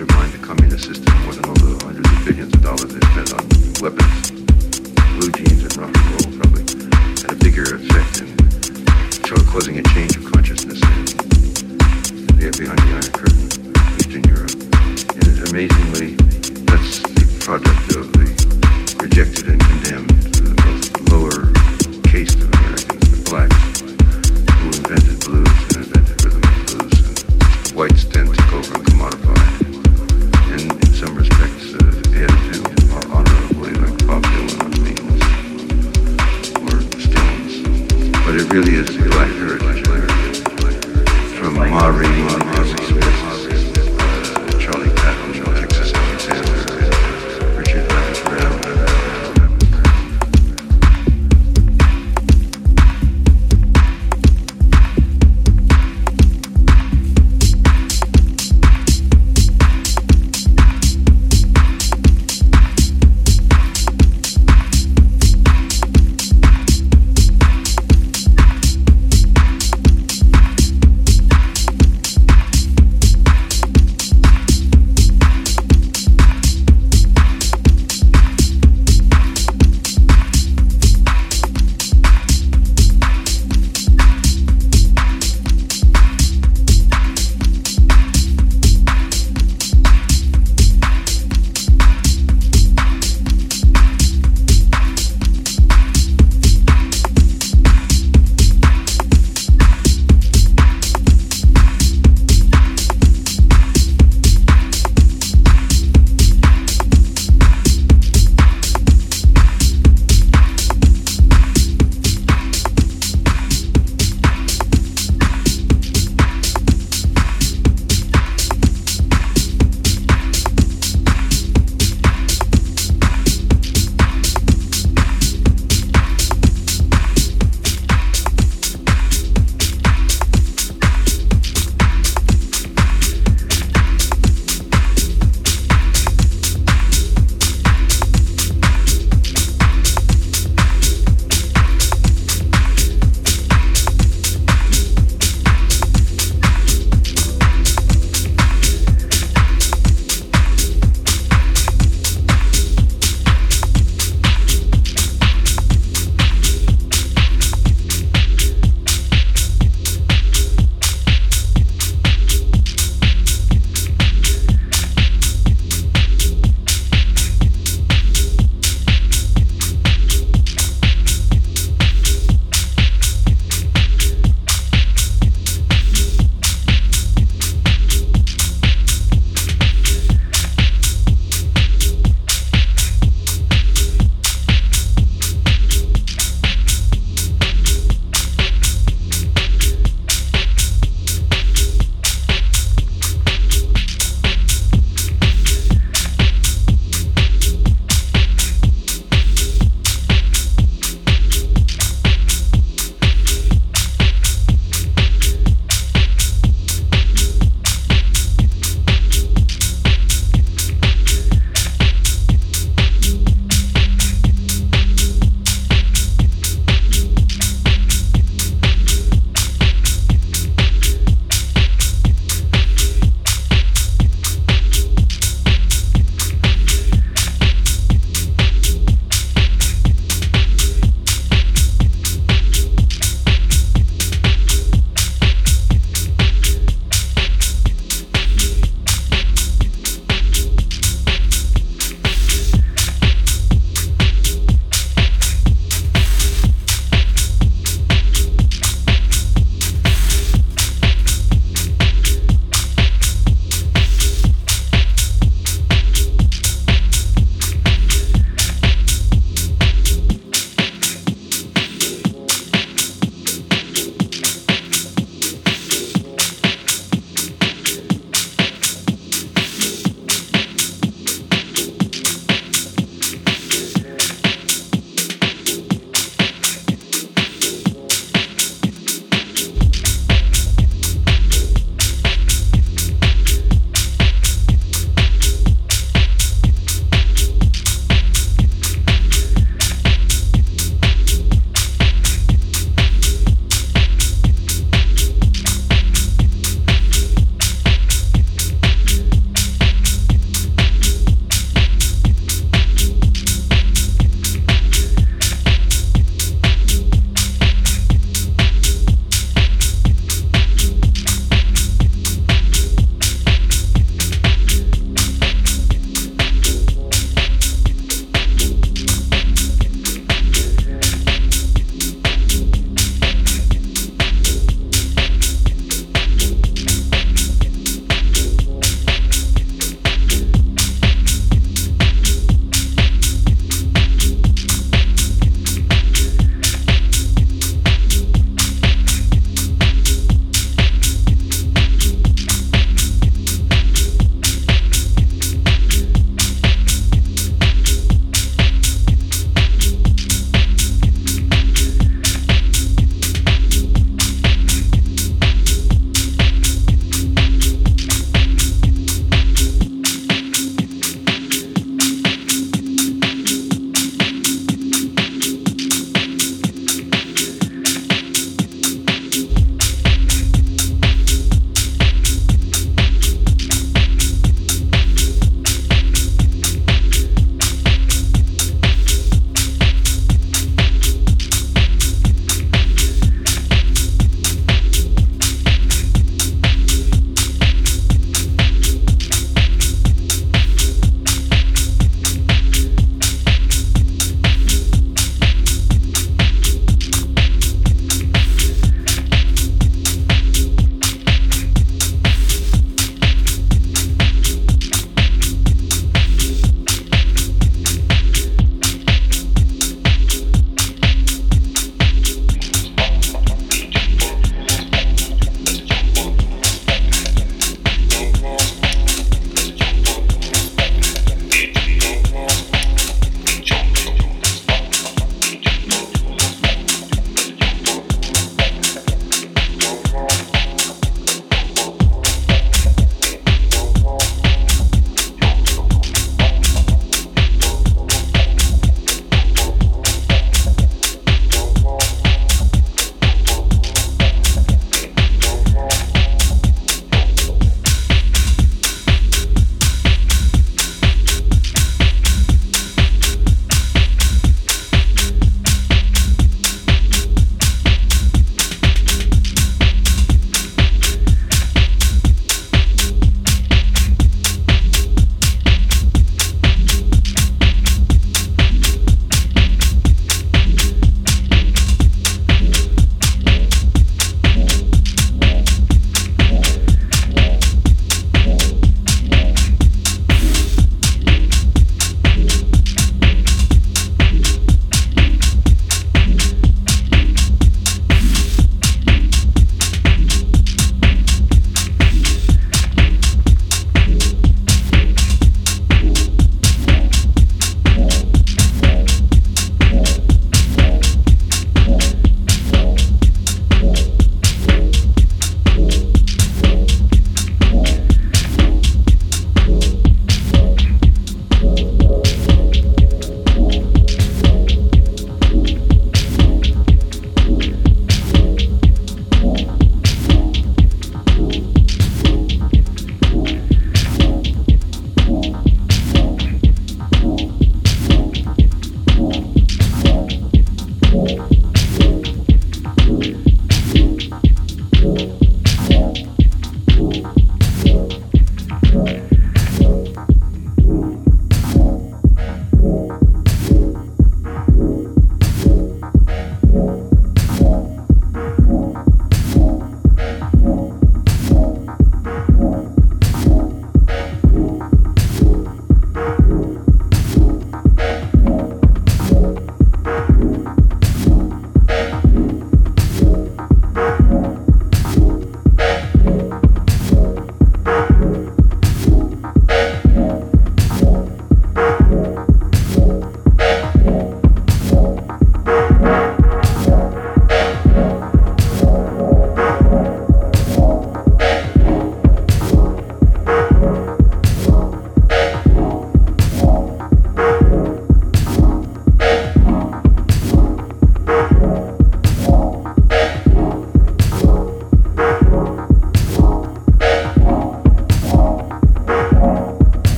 undermine the communist system more than all the hundreds of billions of dollars they spent on weapons, blue jeans, and rock and roll, probably had a bigger effect in causing a change of consciousness there behind the Iron Curtain, Eastern Europe. And amazingly, that's the product of the rejected and condemned, the most lower caste of Americans, the blacks.